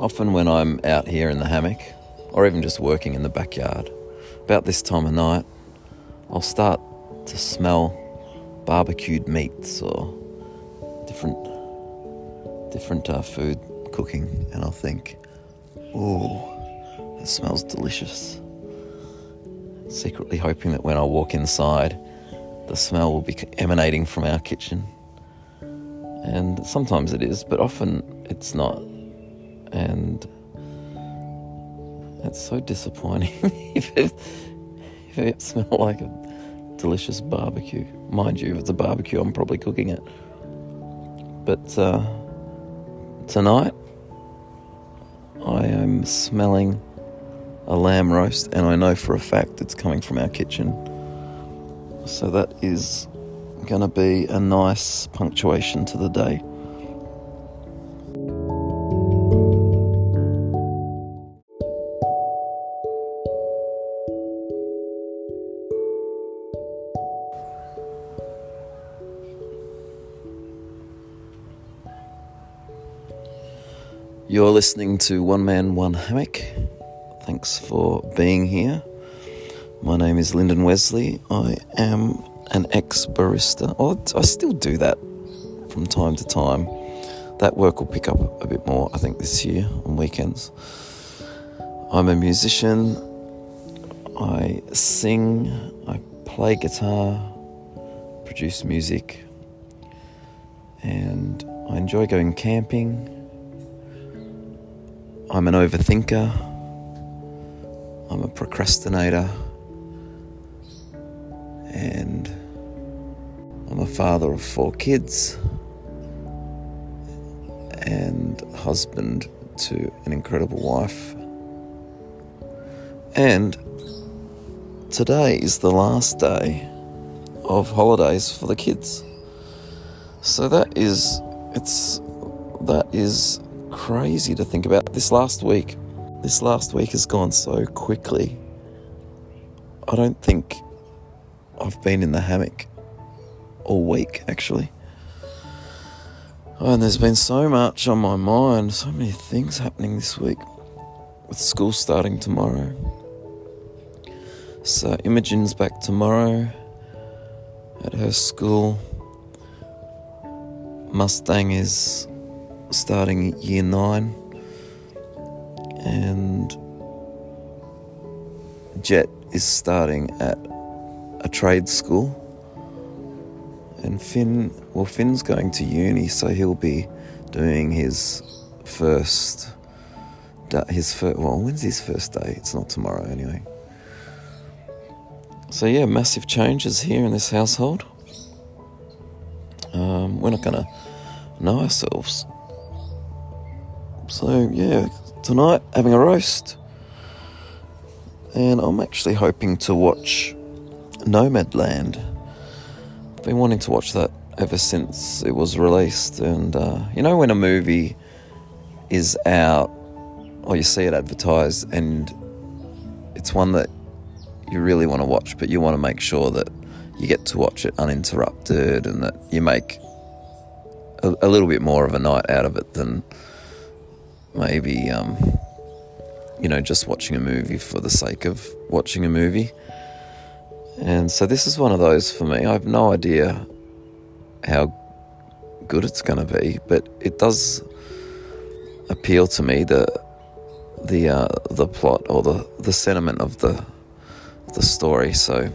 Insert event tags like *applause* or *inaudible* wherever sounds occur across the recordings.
Often when I'm out here in the hammock, or even just working in the backyard, about this time of night, I'll start to smell barbecued meats or different different uh, food cooking, and I'll think, "Oh, it smells delicious." Secretly hoping that when I walk inside, the smell will be emanating from our kitchen. And sometimes it is, but often it's not. And it's so disappointing *laughs* if, it, if it smells like a delicious barbecue. Mind you, if it's a barbecue, I'm probably cooking it. But uh, tonight, I am smelling a lamb roast, and I know for a fact it's coming from our kitchen. So that is going to be a nice punctuation to the day. You're listening to One Man, One Hammock. Thanks for being here. My name is Lyndon Wesley. I am an ex barista. Oh, I still do that from time to time. That work will pick up a bit more, I think, this year on weekends. I'm a musician. I sing. I play guitar, produce music, and I enjoy going camping I'm an overthinker. I'm a procrastinator. And I'm a father of four kids and husband to an incredible wife. And today is the last day of holidays for the kids. So that is, it's, that is crazy to think about. This last week, this last week has gone so quickly. I don't think I've been in the hammock all week, actually. Oh, and there's been so much on my mind, so many things happening this week with school starting tomorrow. So, Imogen's back tomorrow at her school. Mustang is starting year nine, and Jet is starting at a trade school, and Finn, well, Finn's going to uni, so he'll be doing his first, his first. Well, when's his first day? It's not tomorrow, anyway. So yeah, massive changes here in this household. Um, we're not going to know ourselves so, yeah, tonight having a roast. And I'm actually hoping to watch Nomadland. I've been wanting to watch that ever since it was released. And, uh, you know, when a movie is out or you see it advertised and it's one that you really want to watch, but you want to make sure that you get to watch it uninterrupted and that you make a, a little bit more of a night out of it than maybe um, you know just watching a movie for the sake of watching a movie. And so this is one of those for me. I have no idea how good it's going to be but it does appeal to me the the uh, the plot or the the sentiment of the the story. So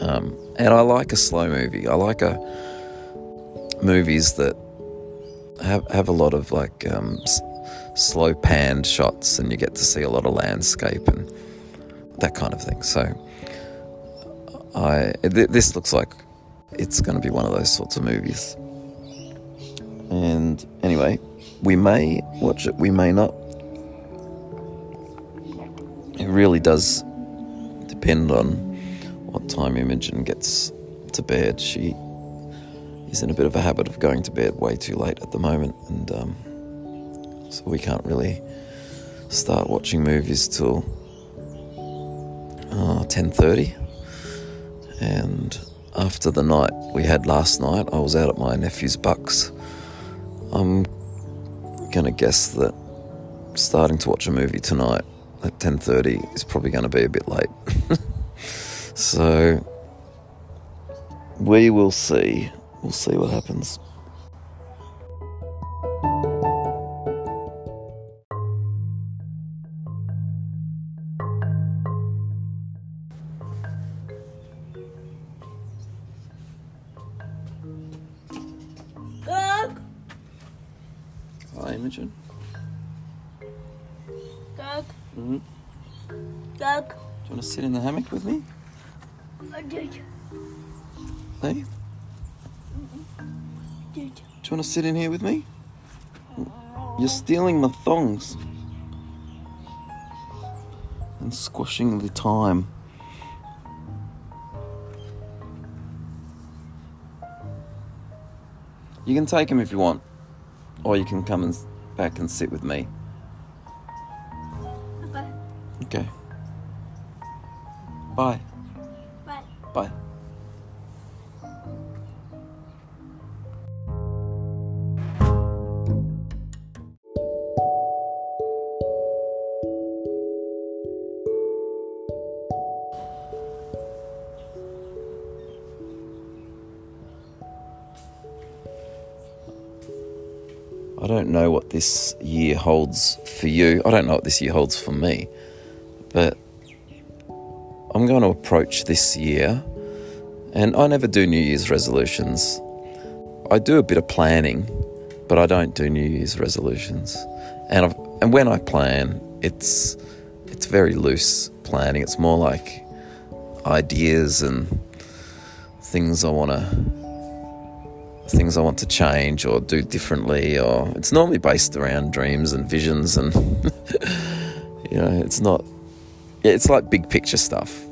um, and I like a slow movie. I like a movies that have have a lot of like um, s- slow panned shots, and you get to see a lot of landscape and that kind of thing. So, I th- this looks like it's going to be one of those sorts of movies. And anyway, we may watch it, we may not. It really does depend on what time Imogen gets to bed. She is in a bit of a habit of going to bed way too late at the moment, and um, so we can't really start watching movies till uh, ten thirty. And after the night we had last night, I was out at my nephew's bucks. I'm gonna guess that starting to watch a movie tonight at 10:30 is probably going to be a bit late. *laughs* so we will see. We'll see what happens. Hi, Imogen. Doug, Mm-hmm. Doug. Do you want to sit in the hammock with me? I did, Hey. You want to sit in here with me? You're stealing my thongs and squashing the time. You can take him if you want, or you can come and back and sit with me. Okay, Okay. Bye. bye. Know what this year holds for you. I don't know what this year holds for me. But I'm going to approach this year, and I never do New Year's resolutions. I do a bit of planning, but I don't do New Year's resolutions. And I've, and when I plan, it's it's very loose planning. It's more like ideas and things I want to things I want to change or do differently or it's normally based around dreams and visions and *laughs* you know, it's not yeah, it's like big picture stuff.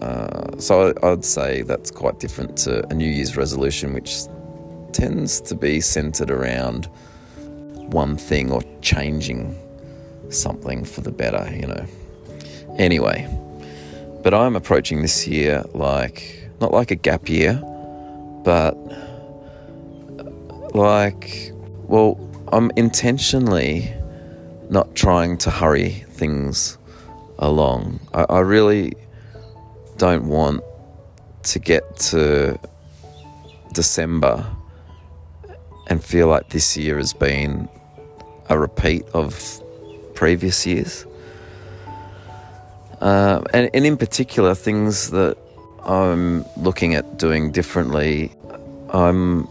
Uh, so I, I'd say that's quite different to a New Year's resolution, which tends to be centered around one thing or changing something for the better, you know. Anyway, but I'm approaching this year like not like a gap year, but like, well, I'm intentionally not trying to hurry things along. I, I really don't want to get to December and feel like this year has been a repeat of previous years. Uh, and, and in particular, things that I'm looking at doing differently, I'm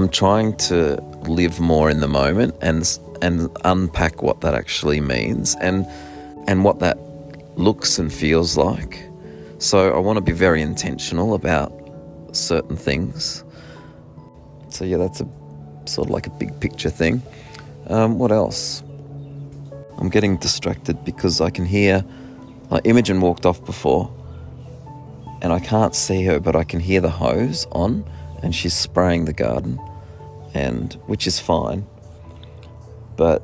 I'm trying to live more in the moment and and unpack what that actually means and and what that looks and feels like. So I want to be very intentional about certain things. So yeah, that's a sort of like a big picture thing. Um, what else? I'm getting distracted because I can hear. Like Imogen walked off before, and I can't see her, but I can hear the hose on, and she's spraying the garden, and which is fine. But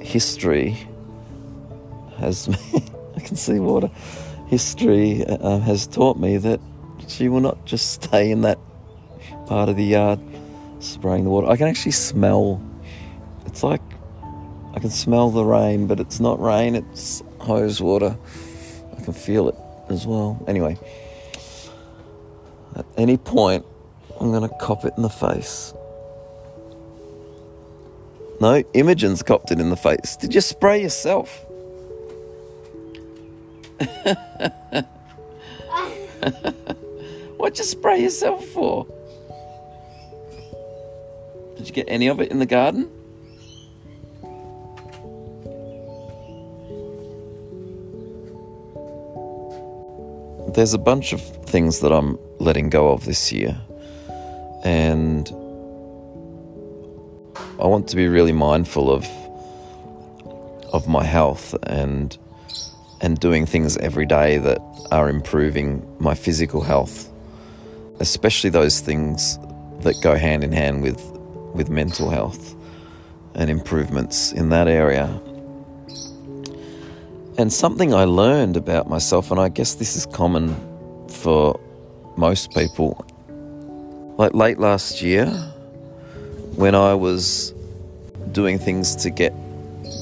history has *laughs* I can see water. History uh, has taught me that she will not just stay in that part of the yard spraying the water. I can actually smell. It's like I can smell the rain, but it's not rain. It's hose water. I can feel it as well. Anyway, at any point, I'm going to cop it in the face. No, Imogen's copped it in the face. Did you spray yourself? *laughs* What'd you spray yourself for? Did you get any of it in the garden? There's a bunch of things that I'm letting go of this year, and I want to be really mindful of of my health and and doing things every day that are improving my physical health, especially those things that go hand in hand with with mental health and improvements in that area. And something I learned about myself, and I guess this is common for most people, like late last year, when I was doing things to get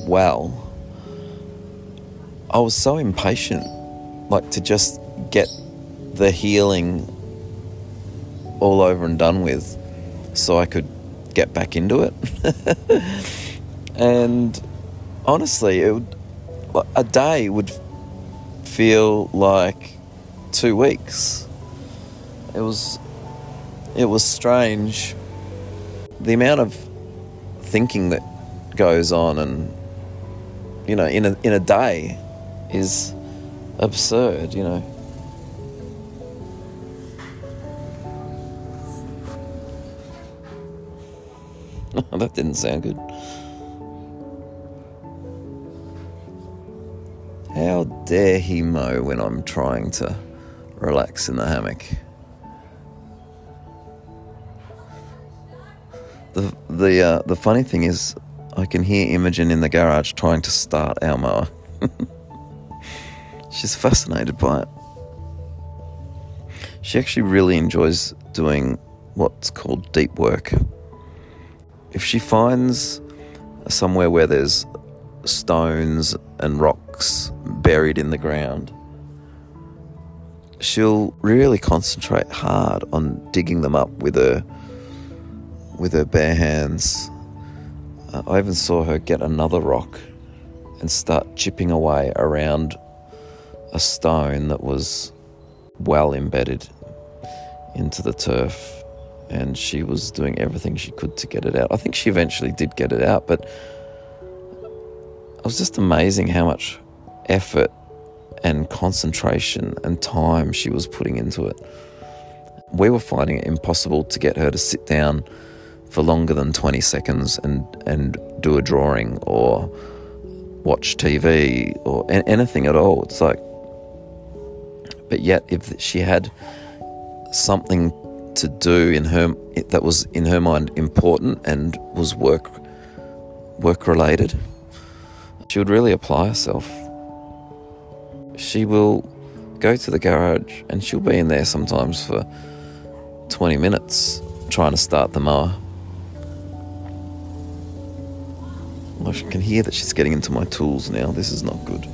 well, I was so impatient, like to just get the healing all over and done with so I could get back into it. *laughs* and honestly, it would, a day would feel like two weeks. It was it was strange the amount of thinking that goes on and you know in a in a day is absurd, you know. *laughs* that didn't sound good. How dare he mow when I'm trying to relax in the hammock? The the uh, the funny thing is, I can hear Imogen in the garage trying to start our mower. *laughs* She's fascinated by it. She actually really enjoys doing what's called deep work. If she finds somewhere where there's stones and rocks buried in the ground, she'll really concentrate hard on digging them up with her with her bare hands. Uh, I even saw her get another rock and start chipping away around a stone that was well embedded into the turf. And she was doing everything she could to get it out. I think she eventually did get it out, but it was just amazing how much effort and concentration and time she was putting into it. We were finding it impossible to get her to sit down for longer than 20 seconds and, and do a drawing or watch TV or anything at all. It's like, but yet, if she had something to do in her that was in her mind important and was work work related, she would really apply herself. She will go to the garage and she'll be in there sometimes for 20 minutes trying to start the mower. I can hear that she's getting into my tools now. This is not good.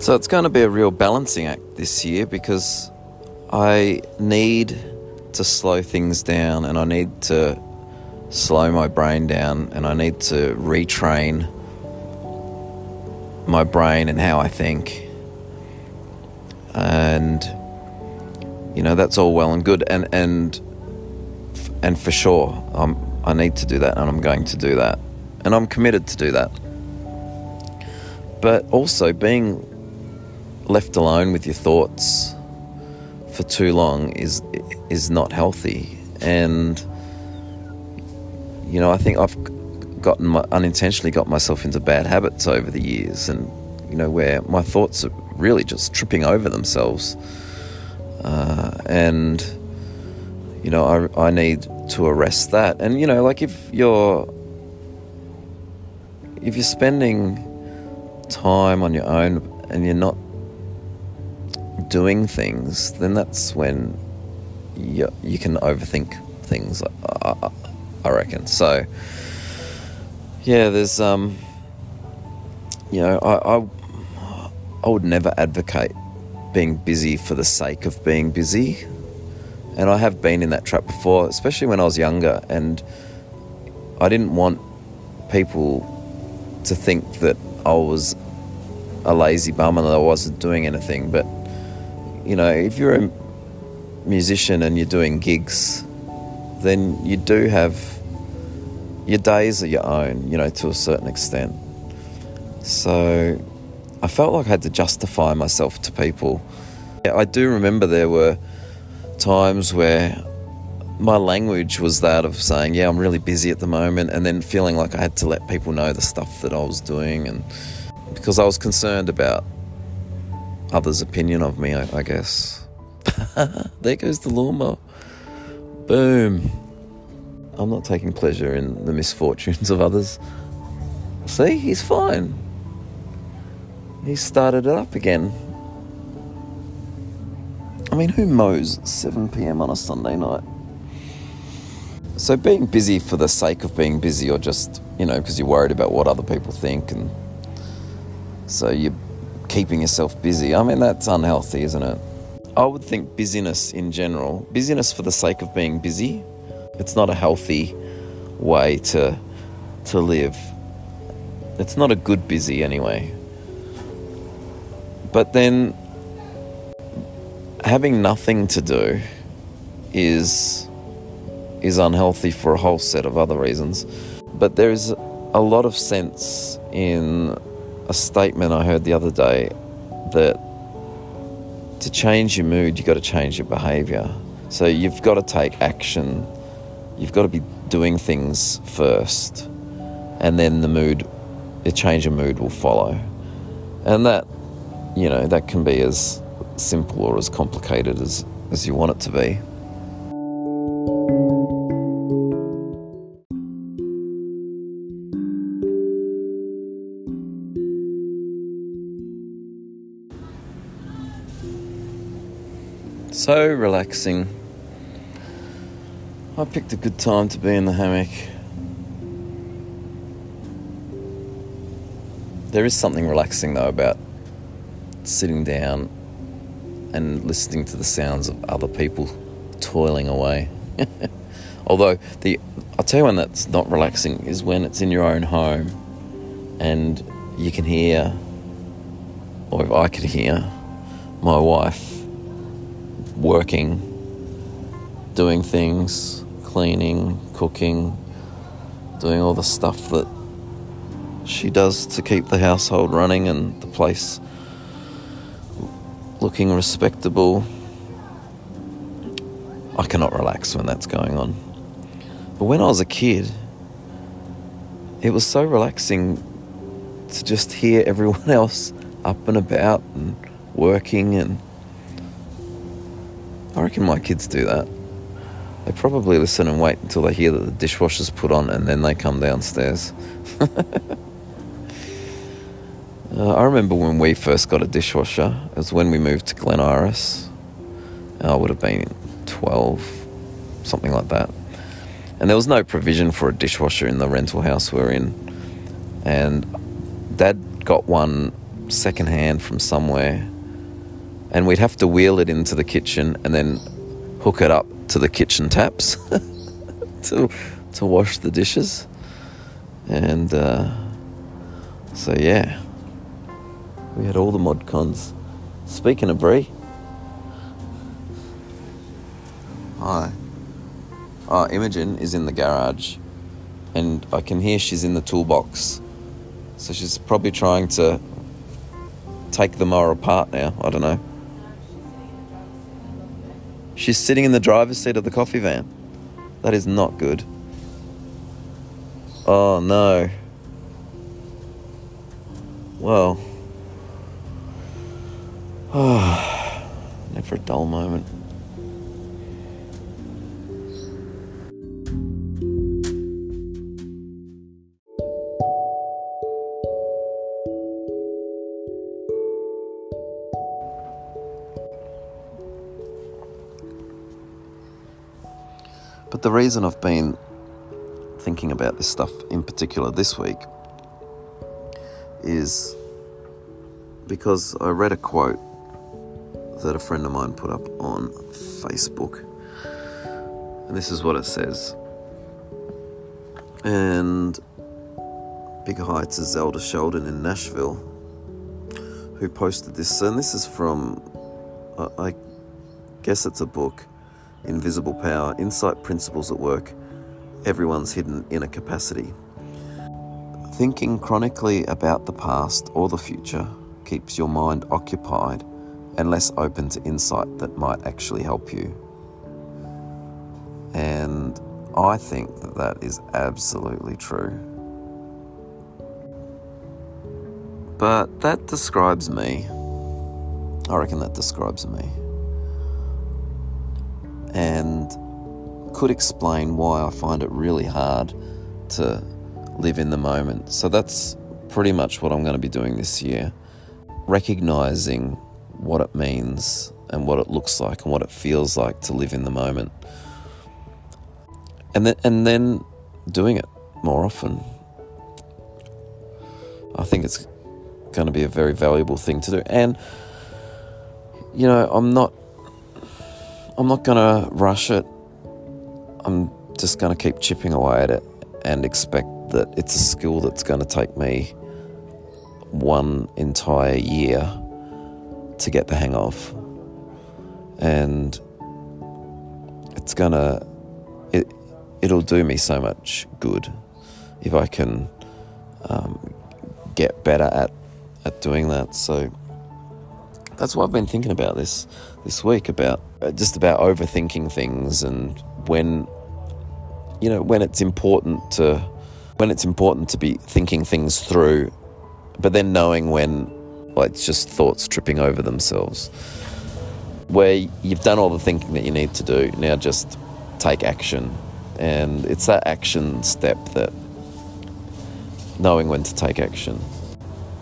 So it's going to be a real balancing act this year because I need to slow things down and I need to slow my brain down and I need to retrain my brain and how I think. And you know that's all well and good and and and for sure I'm I need to do that and I'm going to do that. And I'm committed to do that. But also being left alone with your thoughts for too long is is not healthy. And you know I think I've gotten my, unintentionally got myself into bad habits over the years and you know where my thoughts are really just tripping over themselves. Uh, and you know I, I need to arrest that. And you know like if you're if you're spending time on your own and you're not doing things, then that's when you, you can overthink things, I, I reckon. So, yeah, there's, um, you know, I, I, I would never advocate being busy for the sake of being busy. And I have been in that trap before, especially when I was younger, and I didn't want people to think that I was a lazy bum and that I wasn't doing anything. But you know, if you're a musician and you're doing gigs, then you do have your days are your own, you know, to a certain extent. So I felt like I had to justify myself to people. I do remember there were times where my language was that of saying, Yeah, I'm really busy at the moment, and then feeling like I had to let people know the stuff that I was doing, and because I was concerned about others' opinion of me, I, I guess. *laughs* there goes the lawnmower. Boom. I'm not taking pleasure in the misfortunes of others. See, he's fine. He started it up again. I mean, who mows 7 pm on a Sunday night? So, being busy for the sake of being busy, or just, you know, because you're worried about what other people think, and so you're keeping yourself busy, I mean, that's unhealthy, isn't it? I would think busyness in general, busyness for the sake of being busy, it's not a healthy way to, to live. It's not a good busy anyway. But then having nothing to do is is unhealthy for a whole set of other reasons. But there's a lot of sense in a statement I heard the other day that to change your mood, you've got to change your behavior. So you've got to take action. You've got to be doing things first, and then the mood, a change of mood will follow. And that, you know, that can be as simple or as complicated as, as you want it to be. So relaxing. I picked a good time to be in the hammock. There is something relaxing though about sitting down and listening to the sounds of other people toiling away. *laughs* Although the I'll tell you one that's not relaxing is when it's in your own home and you can hear or if I could hear my wife working, doing things, cleaning, cooking, doing all the stuff that she does to keep the household running and the place looking respectable. I cannot relax when that's going on. But when I was a kid, it was so relaxing to just hear *laughs* everyone else up and about and working and I reckon my kids do that. They probably listen and wait until they hear that the dishwasher's put on and then they come downstairs. *laughs* uh, I remember when we first got a dishwasher, it was when we moved to Glen Iris. I would have been 12, something like that. And there was no provision for a dishwasher in the rental house we are in. And Dad got one secondhand from somewhere and we'd have to wheel it into the kitchen and then hook it up to the kitchen taps *laughs* to to wash the dishes. And uh, so yeah, we had all the mod cons. Speaking of Brie, hi. Oh, Imogen is in the garage, and I can hear she's in the toolbox. So she's probably trying to take the mower apart now. I don't know. She's sitting in the driver's seat of the coffee van. That is not good. Oh no. Well. Oh, *sighs* never a dull moment. But the reason I've been thinking about this stuff in particular this week is because I read a quote that a friend of mine put up on Facebook. And this is what it says. And big hi to Zelda Sheldon in Nashville, who posted this. And this is from, I guess it's a book invisible power, insight principles at work, everyone's hidden inner capacity. Thinking chronically about the past or the future keeps your mind occupied and less open to insight that might actually help you. And I think that that is absolutely true. But that describes me. I reckon that describes me. And could explain why I find it really hard to live in the moment. So that's pretty much what I'm going to be doing this year. Recognizing what it means and what it looks like and what it feels like to live in the moment. And then, and then doing it more often. I think it's going to be a very valuable thing to do. And you know, I'm not I'm not going to rush it. I'm just going to keep chipping away at it and expect that it's a skill that's going to take me one entire year to get the hang of. And it's going to it it'll do me so much good if I can um, get better at at doing that. So that's what I've been thinking about this this week about uh, just about overthinking things and when you know when it's important to when it's important to be thinking things through, but then knowing when like it's just thoughts tripping over themselves. Where you've done all the thinking that you need to do, now just take action. And it's that action step that knowing when to take action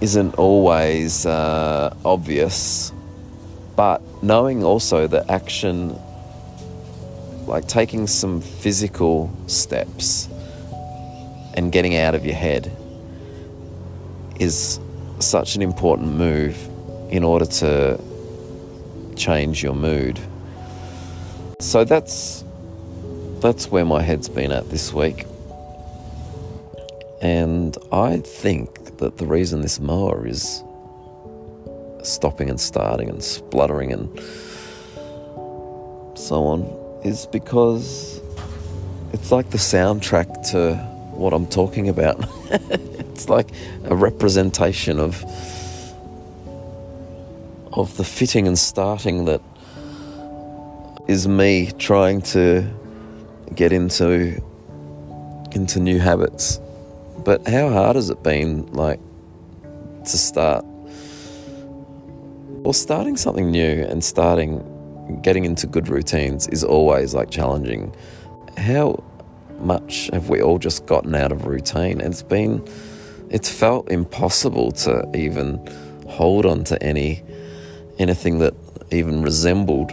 isn't always uh, obvious, but knowing also that action, like taking some physical steps and getting out of your head, is such an important move in order to change your mood. So that's that's where my head's been at this week. And I think that the reason this mower is stopping and starting and spluttering and so on is because it's like the soundtrack to what I'm talking about. *laughs* it's like a representation of of the fitting and starting that is me trying to get into into new habits. But how hard has it been like to start or starting something new and starting getting into good routines is always like challenging. How much have we all just gotten out of routine? It's been it's felt impossible to even hold on to any anything that even resembled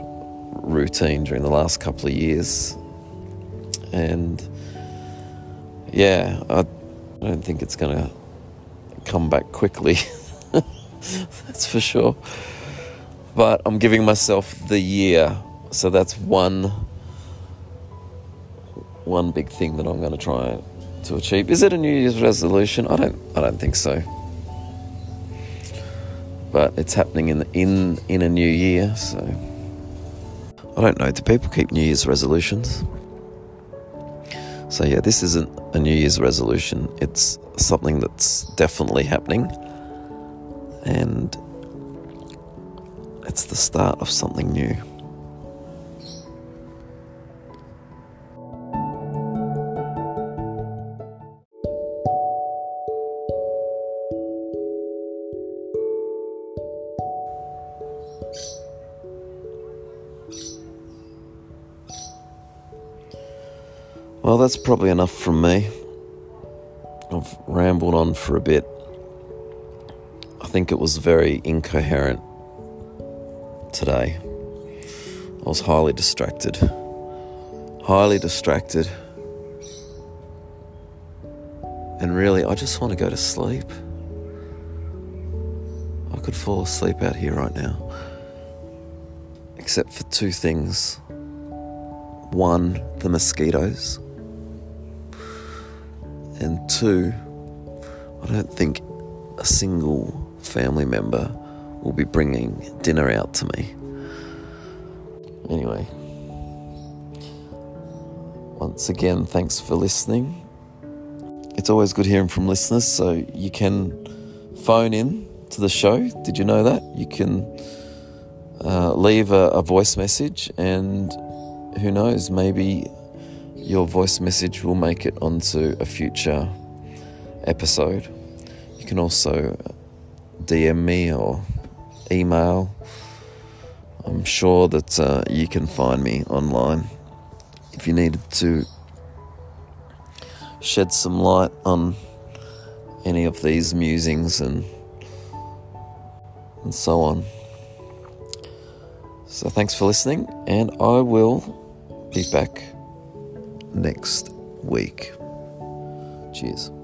routine during the last couple of years. And yeah, I don't think it's going to come back quickly. *laughs* that's for sure. But I'm giving myself the year, so that's one one big thing that I'm going to try to achieve. Is it a New Year's resolution? I don't I don't think so. But it's happening in in in a new year, so I don't know. Do people keep New Year's resolutions? So yeah, this isn't a New Year's resolution. It's something that's definitely happening. And it's the start of something new. Well, that's probably enough from me. I've rambled on for a bit. I think it was very incoherent today. I was highly distracted. Highly distracted. And really, I just want to go to sleep. I could fall asleep out here right now. Except for two things. One, the mosquitoes. And two, I don't think a single family member will be bringing dinner out to me. Anyway, once again, thanks for listening. It's always good hearing from listeners, so you can phone in to the show. Did you know that? You can uh, leave a, a voice message, and who knows, maybe your voice message will make it onto a future episode. You can also DM me or email. I'm sure that uh, you can find me online. if you needed to shed some light on any of these musings and and so on. So thanks for listening, and I will be back next week. Cheers.